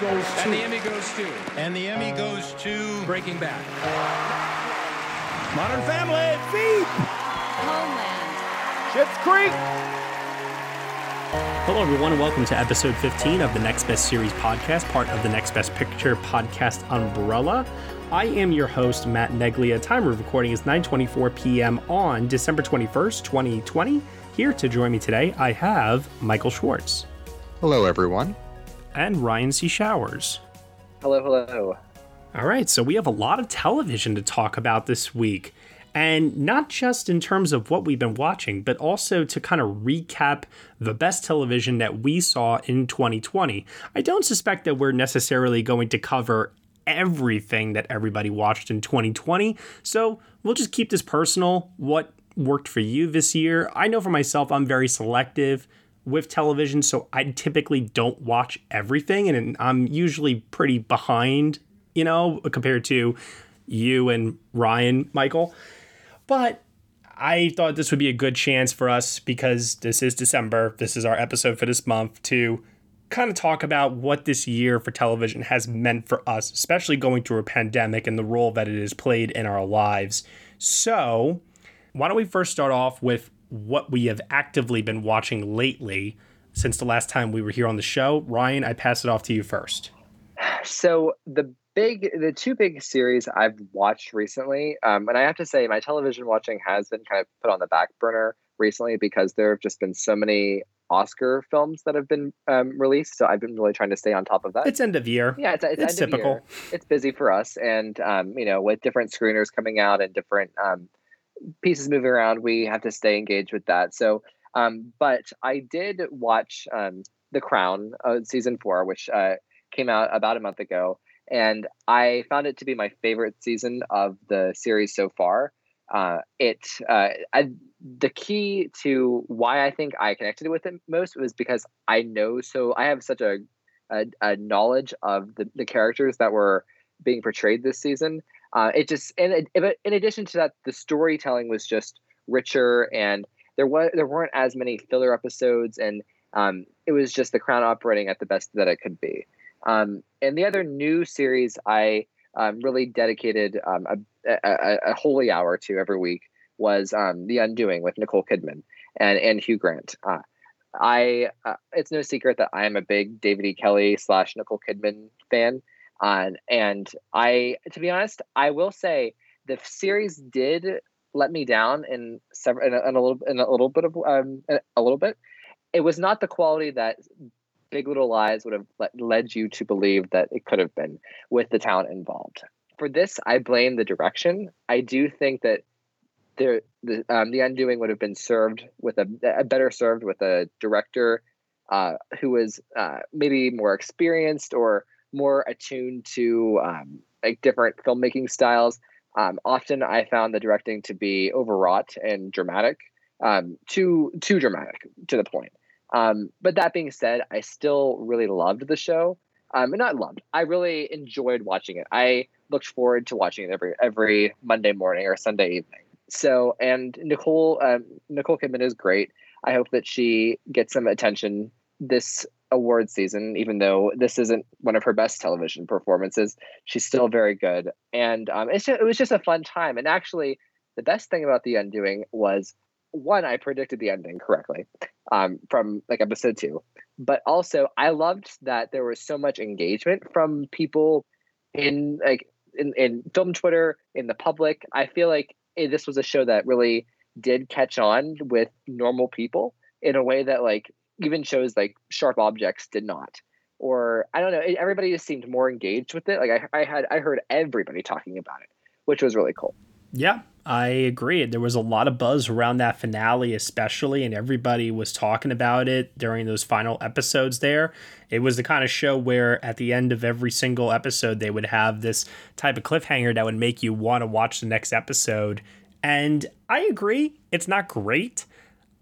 Goes to. And the Emmy goes to And the Emmy goes to Breaking Bad. Modern Family. Veep. Homeland. Schitt's Creek. Hello, everyone, and welcome to episode 15 of the Next Best Series podcast, part of the Next Best Picture podcast umbrella. I am your host, Matt Neglia. Time of recording is 9:24 p.m. on December 21st, 2020. Here to join me today, I have Michael Schwartz Hello, everyone. And Ryan C. Showers. Hello, hello. All right, so we have a lot of television to talk about this week. And not just in terms of what we've been watching, but also to kind of recap the best television that we saw in 2020. I don't suspect that we're necessarily going to cover everything that everybody watched in 2020. So we'll just keep this personal. What worked for you this year? I know for myself, I'm very selective with television, so I typically don't watch everything, and I'm usually pretty behind, you know, compared to you and Ryan, Michael. But I thought this would be a good chance for us because this is December. This is our episode for this month to kind of talk about what this year for television has meant for us, especially going through a pandemic and the role that it has played in our lives. So, why don't we first start off with what we have actively been watching lately since the last time we were here on the show? Ryan, I pass it off to you first. So the big, the two big series I've watched recently, um, and I have to say, my television watching has been kind of put on the back burner recently because there have just been so many Oscar films that have been um, released. So I've been really trying to stay on top of that. It's end of year. yeah, it's, it's, it's end of typical. year. It's busy for us, and um, you know, with different screeners coming out and different um, pieces moving around, we have to stay engaged with that. So, um, but I did watch um, The Crown uh, season four, which uh, came out about a month ago, and I found it to be my favorite season of the series so far. Uh, it uh, I, the key to why I think I connected with it most was because I know so I have such a a, a knowledge of the, the characters that were being portrayed this season. Uh, it just and it, in addition to that, the storytelling was just richer, and there was there weren't as many filler episodes, and um, it was just the crown operating at the best that it could be. Um, and the other new series I um, really dedicated um, a, a, a holy hour to every week was um, The Undoing with Nicole Kidman and and Hugh Grant. Uh, I uh, it's no secret that I am a big David E. Kelley slash Nicole Kidman fan, uh, and I to be honest, I will say the series did let me down in several in a, in a little in a little bit of um a little bit. It was not the quality that Big Little Lies would have le- led you to believe that it could have been with the talent involved. For this, I blame the direction. I do think that there the um, the undoing would have been served with a, a better served with a director uh, who was uh, maybe more experienced or more attuned to um, like different filmmaking styles. Um, often, I found the directing to be overwrought and dramatic, um, too too dramatic to the point. Um, but that being said, I still really loved the show. Um, not loved. I really enjoyed watching it. I looked forward to watching it every every Monday morning or Sunday evening. So, and Nicole um, Nicole Kidman is great. I hope that she gets some attention this award season, even though this isn't one of her best television performances. She's still very good, and um, just, it was just a fun time. And actually, the best thing about The Undoing was one, I predicted the ending correctly um, from like episode two, but also I loved that there was so much engagement from people in like in, in film Twitter in the public. I feel like eh, this was a show that really did catch on with normal people in a way that like even shows like Sharp Objects did not. Or I don't know, everybody just seemed more engaged with it. Like I, I had I heard everybody talking about it, which was really cool. Yeah, I agree. There was a lot of buzz around that finale, especially, and everybody was talking about it during those final episodes there. It was the kind of show where at the end of every single episode, they would have this type of cliffhanger that would make you want to watch the next episode. And I agree, it's not great.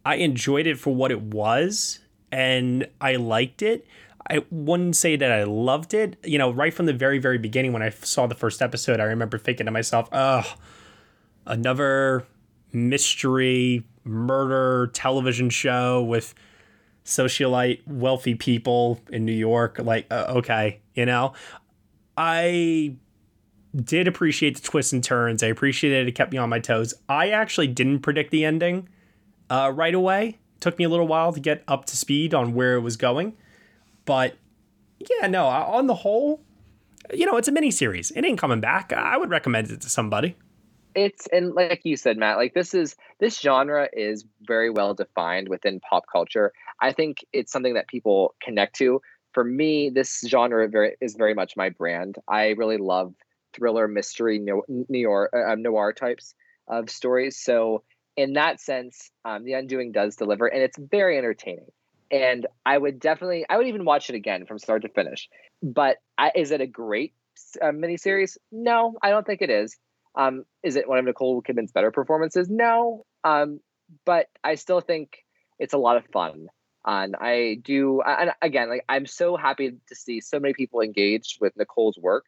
I enjoyed it for what it was, and I liked it. I wouldn't say that I loved it. You know, right from the very, very beginning when I saw the first episode, I remember thinking to myself, oh, another mystery murder television show with socialite wealthy people in New York. Like, uh, okay, you know, I did appreciate the twists and turns. I appreciated it. It kept me on my toes. I actually didn't predict the ending uh, right away. Took me a little while to get up to speed on where it was going. But yeah, no, on the whole, you know, it's a mini series. It ain't coming back. I would recommend it to somebody it's and like you said matt like this is this genre is very well defined within pop culture i think it's something that people connect to for me this genre very, is very much my brand i really love thriller mystery noir, uh, um, noir types of stories so in that sense um, the undoing does deliver and it's very entertaining and i would definitely i would even watch it again from start to finish but I, is it a great uh, miniseries no i don't think it is um, is it one of Nicole Kidman's better performances? No. Um, but I still think it's a lot of fun. And I do, and again, like I'm so happy to see so many people engaged with Nicole's work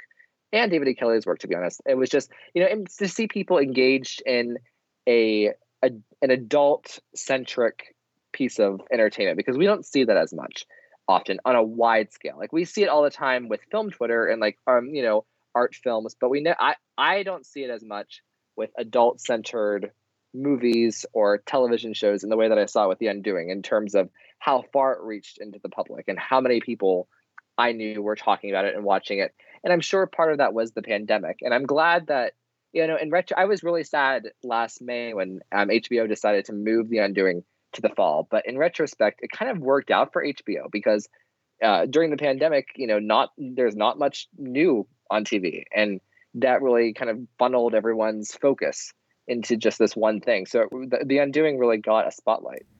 and David E. Kelley's work. To be honest, it was just you know to see people engaged in a, a an adult centric piece of entertainment because we don't see that as much often on a wide scale. Like we see it all the time with film Twitter and like um you know art films, but we know I I don't see it as much with adult centered movies or television shows in the way that I saw with The Undoing in terms of how far it reached into the public and how many people I knew were talking about it and watching it. And I'm sure part of that was the pandemic. And I'm glad that you know in retro I was really sad last May when um, HBO decided to move The Undoing to the fall. But in retrospect, it kind of worked out for HBO because uh, during the pandemic, you know, not there's not much new on TV. And that really kind of funneled everyone's focus into just this one thing. So the, the Undoing really got a spotlight.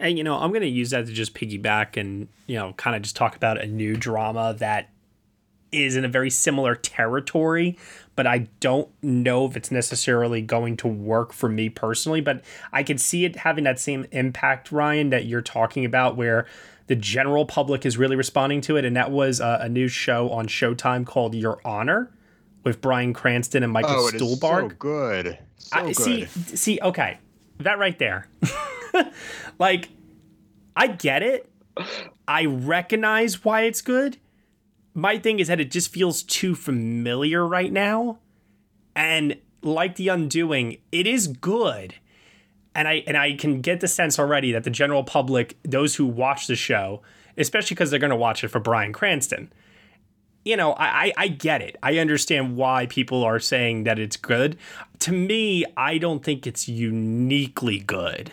And you know, I'm going to use that to just piggyback and you know, kind of just talk about a new drama that is in a very similar territory, but I don't know if it's necessarily going to work for me personally. But I could see it having that same impact, Ryan, that you're talking about, where the general public is really responding to it. And that was a, a new show on Showtime called Your Honor with Bryan Cranston and Michael oh, Stuhlbarg. so good. So I, good. See, see, okay, that right there. like, I get it. I recognize why it's good. My thing is that it just feels too familiar right now. And like The Undoing, it is good. And I and I can get the sense already that the general public, those who watch the show, especially because they're to watch it for Bryan Cranston, you know, I, I, I get it. I understand why people are saying that it's good. To me, I don't think it's uniquely good,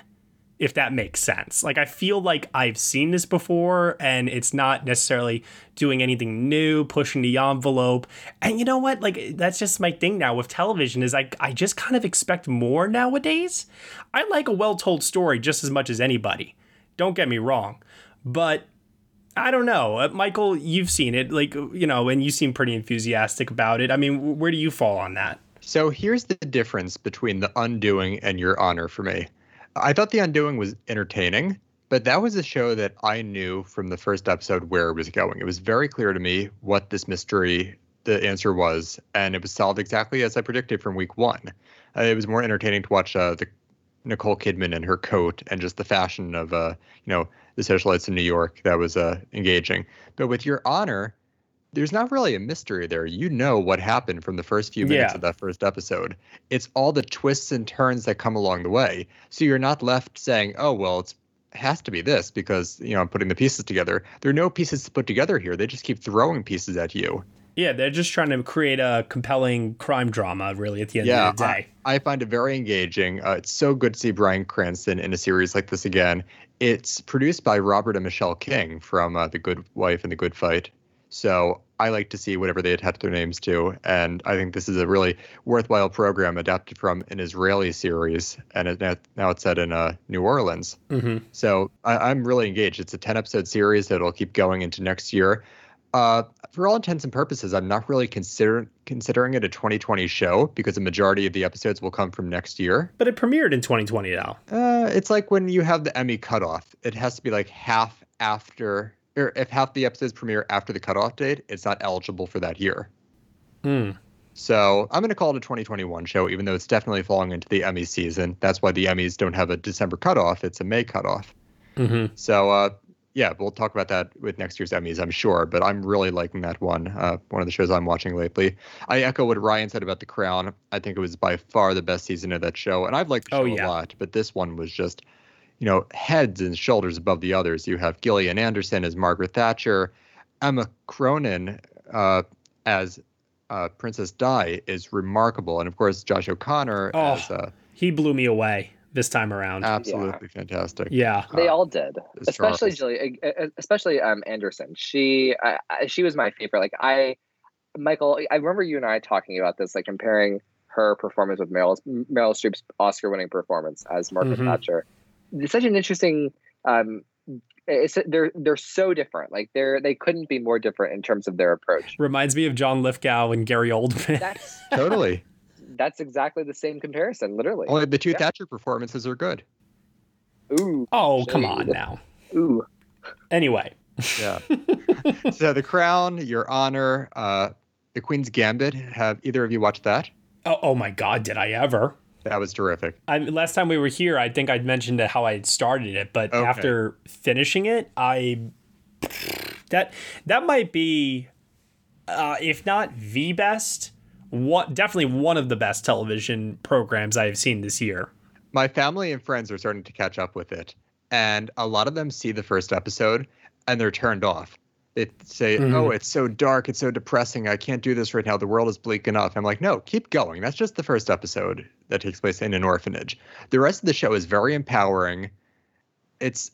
if that makes sense. Like, I feel like I've seen this before and it's not necessarily doing anything new, pushing the envelope. And you know what? Like, that's just my thing now with television is like, I just kind of expect more nowadays. I like a well told story just as much as anybody. Don't get me wrong. But I don't know, uh, Michael. You've seen it, like you know, and you seem pretty enthusiastic about it. I mean, where do you fall on that? So here's the difference between the Undoing and Your Honor for me. I thought the Undoing was entertaining, but that was a show that I knew from the first episode where it was going. It was very clear to me what this mystery, the answer was, and it was solved exactly as I predicted from week one. Uh, it was more entertaining to watch uh, the Nicole Kidman and her coat and just the fashion of, uh, you know, the socialites in New York that was uh, engaging. But with Your Honor, there's not really a mystery there. You know what happened from the first few minutes Yeah. of that first episode. It's all the twists and turns that come along the way. So you're not left saying, "Oh, well, it's has to be this because you know I'm putting the pieces together." There are no pieces to put together here. They just keep throwing pieces at you. Yeah, they're just trying to create a compelling crime drama, really, at the end yeah, of the day. I, I find it very engaging. Uh, it's so good to see Bryan Cranston in a series like this again. It's produced by Robert and Michelle King from uh, The Good Wife and The Good Fight. So I like to see whatever they attach their names to, and I think this is a really worthwhile program adapted from an Israeli series, and it, now it's set in uh, New Orleans. Mm-hmm. So I, I'm really engaged. It's a 10 episode series that'll keep going into next year. Uh, for all intents and purposes, I'm not really consider- considering it a 2020 show because the majority of the episodes will come from next year. But it premiered in 2020 now. Uh, it's like when you have the Emmy cutoff, it has to be like half after, or if half the episodes premiere after the cutoff date, it's not eligible for that year. Hmm. So I'm going to call it a 2021 show, even though it's definitely falling into the Emmy season. That's why the Emmys don't have a December cutoff; it's a May cutoff. Mm-hmm. So uh, yeah, we'll talk about that with next year's Emmys, I'm sure. But I'm really liking that one. Uh, one of the shows I'm watching lately. I echo what Ryan said about The Crown. I think it was by far the best season of that show, and I've liked the show Oh, yeah. a lot. But this one was just, you know, heads and shoulders above the others. You have Gillian Anderson as Margaret Thatcher, Emma Corrin uh, as uh, Princess Di is remarkable, and of course Josh O'Connor Oh, as uh, he blew me away this time around. absolutely fantastic. Yeah. They all did, especially Charles. Julie, uh, uh, especially um Anderson. She, I, I, she was my favorite. Like I, Michael, I remember you and I talking about this, like comparing her performance with Meryl Meryl Streep's Oscar-winning performance as Margaret Mhm. Thatcher. It's such an interesting. Um, it's they're they're so different. Like they're they couldn't be more different in terms of their approach. Reminds me of John Lithgow and Gary Oldman. That's Totally. that's exactly the same comparison, literally. Only the two Yeah. Thatcher performances are good. Ooh. oh, come on now. Ooh. Anyway, Yeah. so The Crown, Your Honor, uh, The Queen's Gambit. Have either of you watched that? oh, oh my God, did I ever? That was terrific. I, last time we were here, I think I'd mentioned how I had started it, but Okay. after finishing it, I that that might be, uh, if not the best, what definitely one of the best television programs I have seen this year. My family and friends are starting to catch up with it, and a lot of them see the first episode and they're turned off. They say, Mhm. "Oh, it's so dark, it's so depressing. I can't do this right now. The world is bleak enough." I'm like, "No, keep going. That's just the first episode that takes place in an orphanage. The rest of the show is very empowering. It's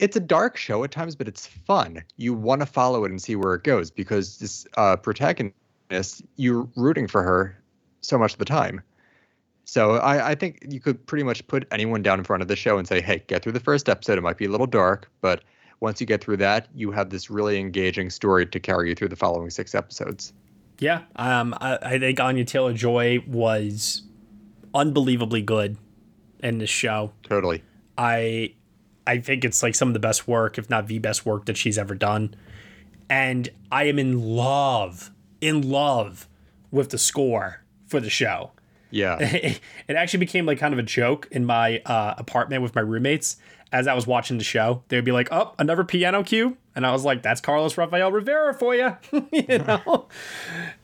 it's a dark show at times, but it's fun. You want to follow it and see where it goes because this uh, protagonist, you're rooting for her so much of the time. So I, I think you could pretty much put anyone down in front of the show and say, "Hey, get through the first episode. It might be a little dark, but once you get through that, you have this really engaging story to carry you through the following six episodes." Yeah, um, I, I think Anya Taylor Joy was unbelievably good in this show. Totally. I I think it's like some of the best work, if not the best work that she's ever done. And I am in love, in love with the score for the show. Yeah. it actually became like kind of a joke in my uh, apartment with my roommates as I was watching the show. They'd be like, "Oh, another piano cue," and I was like, "That's Carlos Rafael Rivera for you," you know.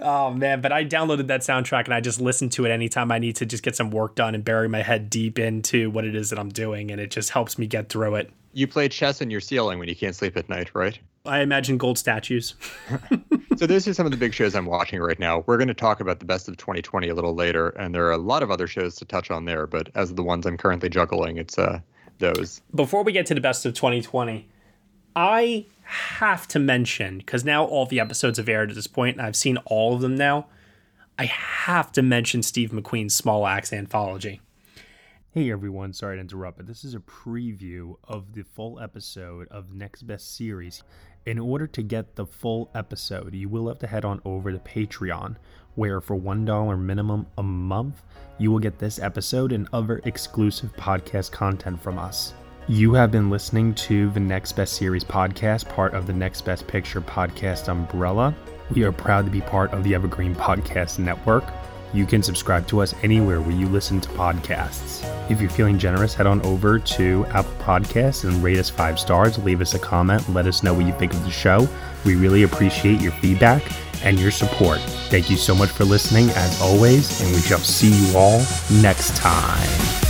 oh man, but I downloaded that soundtrack and I just listen to it anytime I need to just get some work done and bury my head deep into what it is that I'm doing, and it just helps me get through it. You play chess in your ceiling when you can't sleep at night, right? I imagine gold statues. so those are some of the big shows I'm watching right now. We're going to talk about the best of 2020 a little later, and there are a lot of other shows to touch on there. But as of the ones I'm currently juggling, it's uh those. Before we get to the best of 2020, I have to mention because now all the episodes have aired at this point, and I've seen all of them now. I have to mention Steve McQueen's Small Axe anthology. Hey everyone, sorry to interrupt, but this is a preview of the full episode of Next Best Series. In order to get the full episode, you will have to head on over to Patreon, where for $1 minimum a month, you will get this episode and other exclusive podcast content from us. You have been listening to the Next Best Series podcast, part of the Next Best Picture podcast umbrella. We are proud to be part of the Evergreen Podcast Network. You can subscribe to us anywhere where you listen to podcasts. If you're feeling generous, head on over to Apple Podcasts and rate us five stars. Leave us a comment. Let us know what you think of the show. We really appreciate your feedback and your support. Thank you so much for listening, as always, and we shall see you all next time.